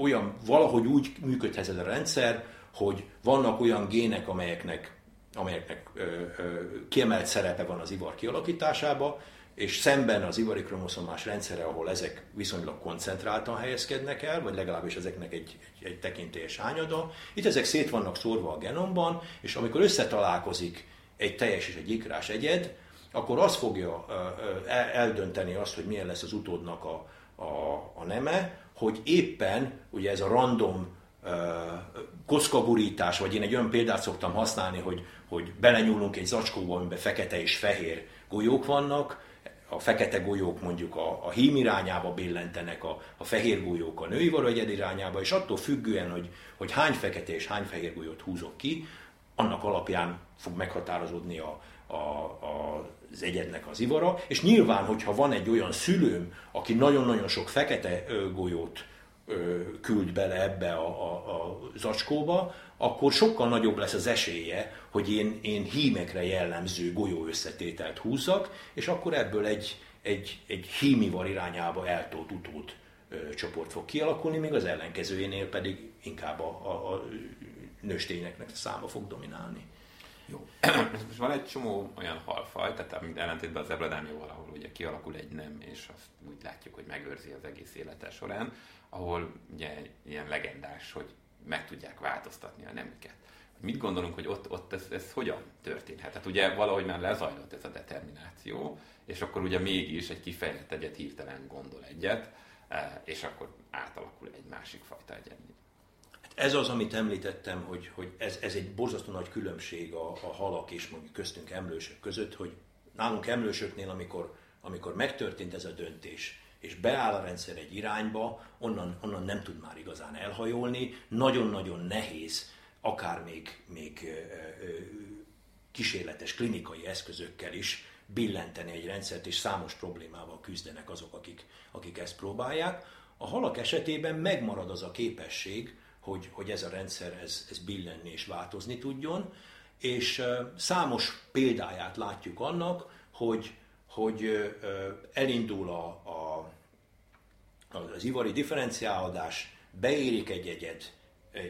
olyan, valahogy úgy működhet ez a rendszer, hogy vannak olyan gének, amelyeknek, amelyeknek ö, ö, kiemelt szerepe van az ivar kialakításában, és szemben az ivari kromoszomás rendszere, ahol ezek viszonylag koncentráltan helyezkednek el, vagy legalábbis ezeknek egy, egy, egy tekintélyes hányada. Itt ezek szét vannak szórva a genomban, és amikor összetalálkozik egy teljes és egy ikrás egyed, akkor az fogja eldönteni azt, hogy milyen lesz az utódnak a, a, a neme, hogy éppen ugye ez a random kockagurítás, vagy én egy olyan példát szoktam használni, hogy, hogy belenyúlunk egy zacskóba, amiben fekete és fehér golyók vannak, a fekete golyók mondjuk a, a hím irányába billentenek, a, a fehér golyók a női valagyed irányába, és attól függően, hogy, hogy hány fekete és hány fehér golyót húzok ki, annak alapján fog meghatározódni a, a, a, az egyednek az ivara, és nyilván, hogyha van egy olyan szülőm, aki nagyon-nagyon sok fekete golyót küld bele ebbe a, a, a zacskóba, akkor sokkal nagyobb lesz az esélye, hogy én, én hímekre jellemző golyó összetételt húzzak, és akkor ebből egy, egy, egy hímivar irányába eltolt utód ö, csoport fog kialakulni, míg az ellenkezőjénél pedig inkább a, a, a nőstényeknek száma fog dominálni. Jó. Most van egy csomó olyan halfaj, tehát amit ellentétben az ebradánióval, ahol ugye kialakul egy nem, és azt úgy látjuk, hogy megőrzi az egész élete során, ahol ugye ilyen legendás, hogy meg tudják változtatni a nemüket. Mit gondolunk, hogy ott, ott ez, ez hogyan történhet? Hát ugye valahogy már lezajlott ez a determináció, és akkor ugye mégis egy kifejlett egyet hirtelen gondol egyet, e, és akkor átalakul egy másik fajta egyednél. Ez az, amit említettem, hogy, hogy ez, ez egy borzasztó nagy különbség a, a halak és mondjuk köztünk emlősök között, hogy nálunk emlősöknél, amikor, amikor megtörtént ez a döntés, és beáll a rendszer egy irányba, onnan, onnan nem tud már igazán elhajolni. Nagyon-nagyon nehéz, akár még, még kísérletes klinikai eszközökkel is billenteni egy rendszert, és számos problémával küzdenek azok, akik, akik ezt próbálják. A halak esetében megmarad az a képesség, hogy, hogy ez a rendszer ez, ez billenni és változni tudjon, és számos példáját látjuk annak, hogy, hogy elindul a, a, az ivari differenciálódás, beérik egy egyed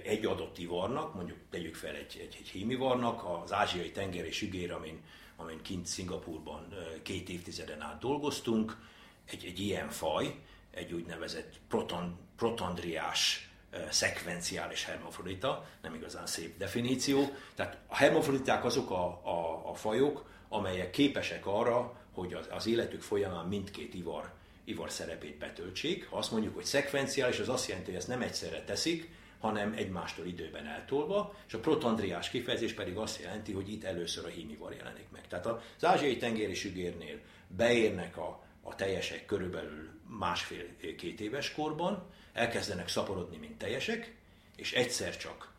egy adott ivarnak, mondjuk tegyük fel egy, egy, egy hímivarnak, az ázsiai tengeri sügér, amin, amin kint Szingapurban két évtizeden át dolgoztunk, egy, egy ilyen faj, egy úgynevezett proton, protandriás szekvenciális hermafrodita, nem igazán szép definíció. Tehát a hermafroditák azok a, a, a fajok, amelyek képesek arra, hogy az, az életük folyamán mindkét ivar, ivar szerepét betöltsék. Ha azt mondjuk, hogy szekvenciális, az azt jelenti, hogy ezt nem egyszerre teszik, hanem egymástól időben eltolva, és a protandriás kifejezés pedig azt jelenti, hogy itt először a hímivar jelenik meg. Tehát az ázsiai tengeri sügérnél beérnek a, a teljesek körülbelül másfél-két éves korban, elkezdenek szaporodni, mint teljesek, és egyszer csak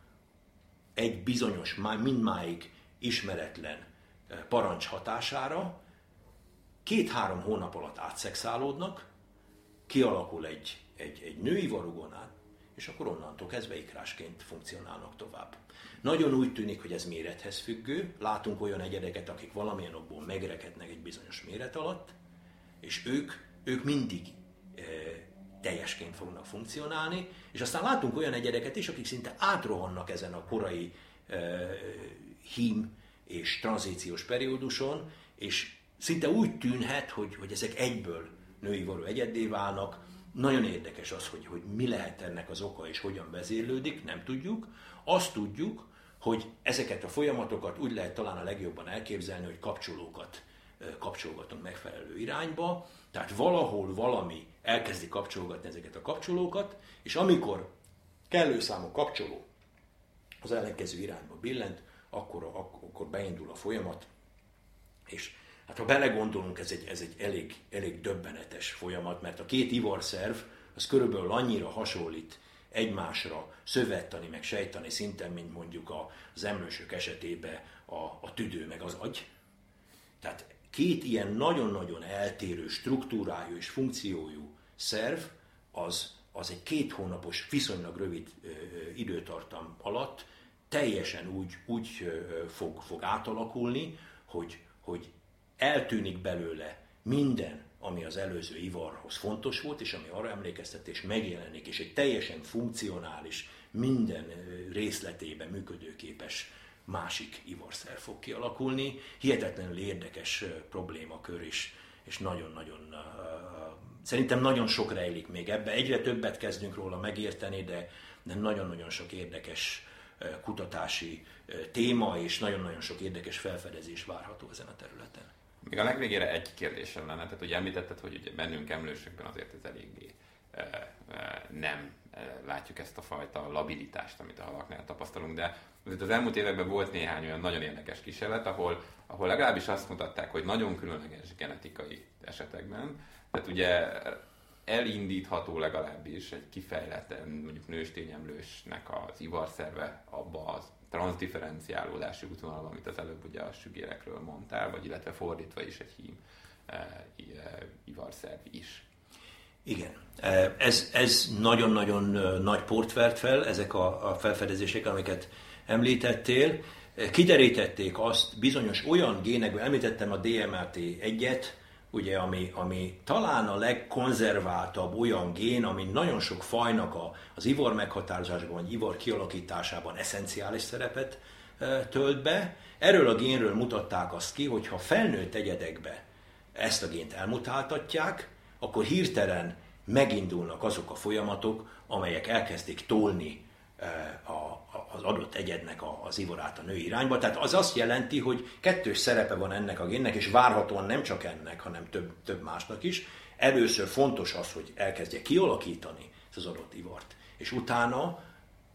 egy bizonyos, mindmáig ismeretlen eh, parancs hatására két-három hónap alatt átszexálódnak, kialakul egy, egy, egy női varugonát, és akkor onnantól kezdve ikrásként funkcionálnak tovább. Nagyon úgy tűnik, hogy ez mérethez függő. Látunk olyan egyedeket, akik valamilyen okból megrekednek egy bizonyos méret alatt, és ők, ők mindig e, teljesként fognak funkcionálni, és aztán látunk olyan egyedeket is, akik szinte átrohannak ezen a korai e, hím és tranzíciós perióduson, és szinte úgy tűnhet, hogy, hogy ezek egyből női való egyeddé válnak. Nagyon érdekes az, hogy, hogy mi lehet ennek az oka és hogyan vezérlődik, nem tudjuk. Azt tudjuk, hogy ezeket a folyamatokat úgy lehet talán a legjobban elképzelni, hogy kapcsolókat kapcsolgatunk megfelelő irányba, tehát valahol valami elkezdi kapcsolgatni ezeket a kapcsolókat, és amikor kellő számú kapcsoló az ellenkező irányba billent, akkor, akkor beindul a folyamat, és Hát ha belegondolunk, ez egy, ez egy elég, elég döbbenetes folyamat, mert a két ivarszerv az körülbelül annyira hasonlít egymásra szövettani, meg sejtani szinten, mint mondjuk az emlősök esetében a, a tüdő meg az agy. Tehát két ilyen nagyon-nagyon eltérő struktúrájú és funkciójú szerv, az, az egy két hónapos, viszonylag rövid ö, időtartam alatt teljesen úgy, úgy ö, fog, fog átalakulni, hogy, hogy eltűnik belőle minden, ami az előző ivarhoz fontos volt, és ami arra emlékeztetés megjelenik, és egy teljesen funkcionális, minden részletében működőképes másik ivarszer fog kialakulni. Hihetetlenül érdekes problémakör is, és nagyon-nagyon szerintem nagyon sok rejlik még ebbe. Egyre többet kezdünk róla megérteni, de, de nagyon-nagyon sok érdekes kutatási téma, és nagyon-nagyon sok érdekes felfedezés várható ezen a területen. Még a legvégére egy kérdésem lenne, tehát ugye említetted, hogy ugye bennünk emlősökben azért ez eléggé nem látjuk ezt a fajta labilitást, amit a halaknál tapasztalunk, de azért az elmúlt években volt néhány olyan nagyon érdekes kísérlet, ahol, ahol legalábbis azt mutatták, hogy nagyon különleges genetikai esetekben, tehát ugye elindítható legalábbis egy kifejleten mondjuk nőstényemlősnek az ivarszerve abba az transdifferenciálódási útvonal, amit az előbb ugye a sügérekről mondtál, vagy illetve fordítva is egy hím e, ivarszerv is. Igen, ez, ez nagyon-nagyon nagy port vert fel, ezek a, a felfedezések, amiket említettél. Kiderítették azt bizonyos olyan génekből, említettem a DMRT egyet, ugye, ami, ami talán a legkonzerváltabb olyan gén, ami nagyon sok fajnak a, az ivor meghatározásban, vagy ivor kialakításában eszenciális szerepet e, tölt be. Erről a génről mutatták azt ki, hogy ha felnőtt egyedekbe ezt a gént elmutáltatják, akkor hirtelen megindulnak azok a folyamatok, amelyek elkezdik tolni e, az adott egyednek az ivorát a női irányba. Tehát az azt jelenti, hogy kettős szerepe van ennek a génnek, és várhatóan nem csak ennek, hanem több, több másnak is. Először fontos az, hogy elkezdje kialakítani ezt az adott ivart, és utána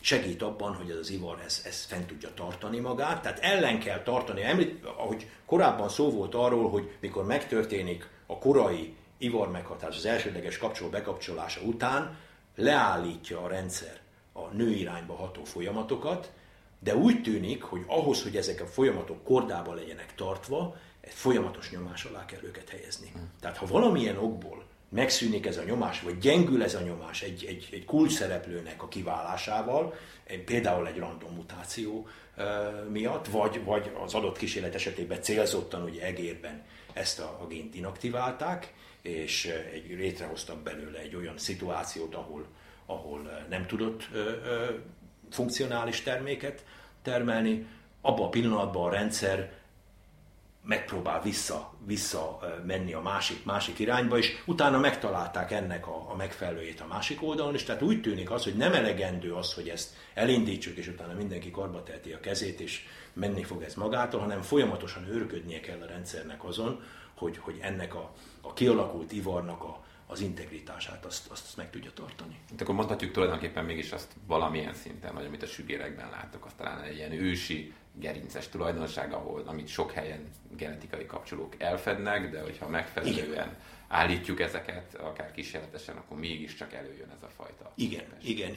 segít abban, hogy ez az ivar ez, ez fent tudja tartani magát. Tehát ellen kell tartani, említ, ahogy korábban szó volt arról, hogy mikor megtörténik a korai ivar meghatározás, az elsődleges kapcsoló bekapcsolása után, leállítja a rendszer a nő irányba ható folyamatokat, de úgy tűnik, hogy ahhoz, hogy ezek a folyamatok kordában legyenek tartva, egy folyamatos nyomás alá kell őket helyezni. Hmm. Tehát ha valamilyen okból megszűnik ez a nyomás, vagy gyengül ez a nyomás egy, egy, egy kulcs szereplőnek a kiválásával, például egy random mutáció miatt, vagy, vagy az adott kísérlet esetében célzottan ugye egérben ezt a, a gént inaktiválták, és egy, létrehoztak belőle egy olyan szituációt, ahol, ahol nem tudott eh, eh, funkcionális terméket termelni, abban a pillanatban a rendszer megpróbál vissza, vissza menni a másik, másik irányba, és utána megtalálták ennek a, a megfelelőjét a másik oldalon, és tehát úgy tűnik az, hogy nem elegendő az, hogy ezt elindítsuk, és utána mindenki karba teheti a kezét, és menni fog ez magától, hanem folyamatosan őrködnie kell a rendszernek azon, hogy, hogy ennek a, a kialakult ivarnak a, az integritását, azt, azt meg tudja tartani. Hát akkor mondhatjuk tulajdonképpen mégis azt valamilyen szinten, vagy amit a sügérekben látok, azt talán egy ilyen ősi gerinces tulajdonság, ahol, amit sok helyen genetikai kapcsolók elfednek, de hogyha megfelelően Igen állítjuk ezeket, akár kísérletesen, akkor mégiscsak előjön ez a fajta. Igen, képesség. igen,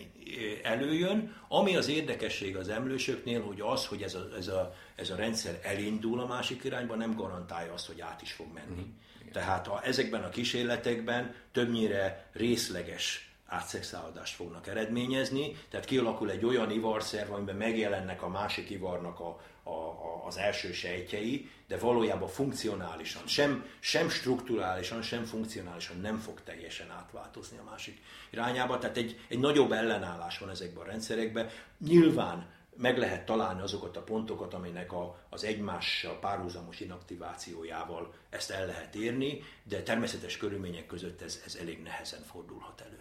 előjön. Ami az érdekesség az emlősöknél, hogy az, hogy ez a, ez, a, ez a rendszer elindul a másik irányba, nem garantálja azt, hogy át is fog menni. Mm, Tehát a, ezekben a kísérletekben többnyire részleges átszexáladást fognak eredményezni, tehát kialakul egy olyan ivarszerv, amiben megjelennek a másik ivarnak a, a, a, az első sejtjei, de valójában funkcionálisan, sem, sem strukturálisan, sem funkcionálisan nem fog teljesen átváltozni a másik irányába. Tehát egy, egy nagyobb ellenállás van ezekben a rendszerekben. Nyilván meg lehet találni azokat a pontokat, aminek a, az egymással párhuzamos inaktivációjával ezt el lehet érni, de természetes körülmények között ez, ez elég nehezen fordulhat elő.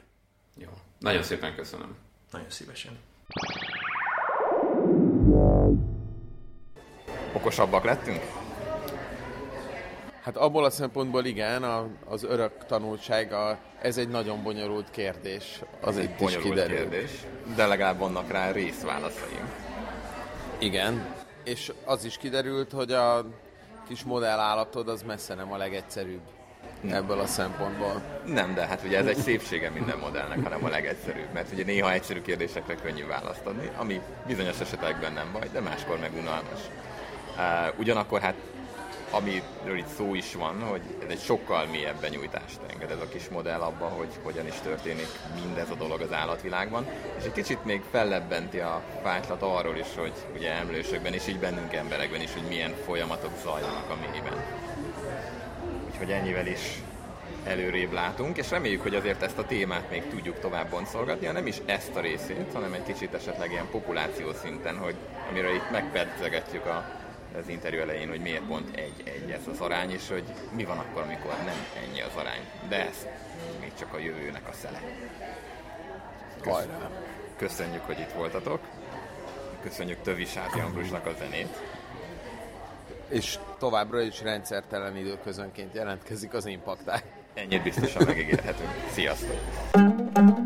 Jó. Nagyon szépen köszönöm. Nagyon szívesen. Okosabbak lettünk? Hát abból a szempontból igen, a, az örök tanultsága, ez egy nagyon bonyolult kérdés. Az egy bonyolult kérdés, de legalább vannak rá részválaszaim. Igen, és az is kiderült, hogy a kis modellállatod az messze nem a legegyszerűbb ebből a szempontból. Nem, de hát ugye ez egy szépsége minden modellnek, hanem a legegyszerűbb. Mert ugye néha egyszerű kérdésekre könnyű választ adni, ami bizonyos esetekben nem baj, de máskor meg unalmas. Uh, ugyanakkor hát amiről itt szó is van, hogy ez egy sokkal mélyebb benyújtást enged ez a kis modell abba, hogy hogyan is történik mindez a dolog az állatvilágban, és egy kicsit még fellebbenti a fájtlat arról is, hogy ugye emlősökben és így bennünk emberekben is, hogy milyen folyamatok zajlanak a mélyben. Úgyhogy ennyivel is előrébb látunk, és reméljük, hogy azért ezt a témát még tudjuk tovább boncolgatni, nem is ezt a részét, hanem egy kicsit esetleg ilyen populáció szinten, hogy amiről itt megpercegetjük a az interjú elején, hogy miért pont egy-egy ez az arány, és hogy mi van akkor, amikor nem ennyi az arány. De ez még csak a jövőnek a szele. Köszönjük, Köszönjük, hogy itt voltatok. Köszönjük Tövisáti Ambrusnak a zenét. És továbbra is rendszertelen időközönként jelentkezik az impactál. Ennyit biztosan megígérhetünk. Sziasztok!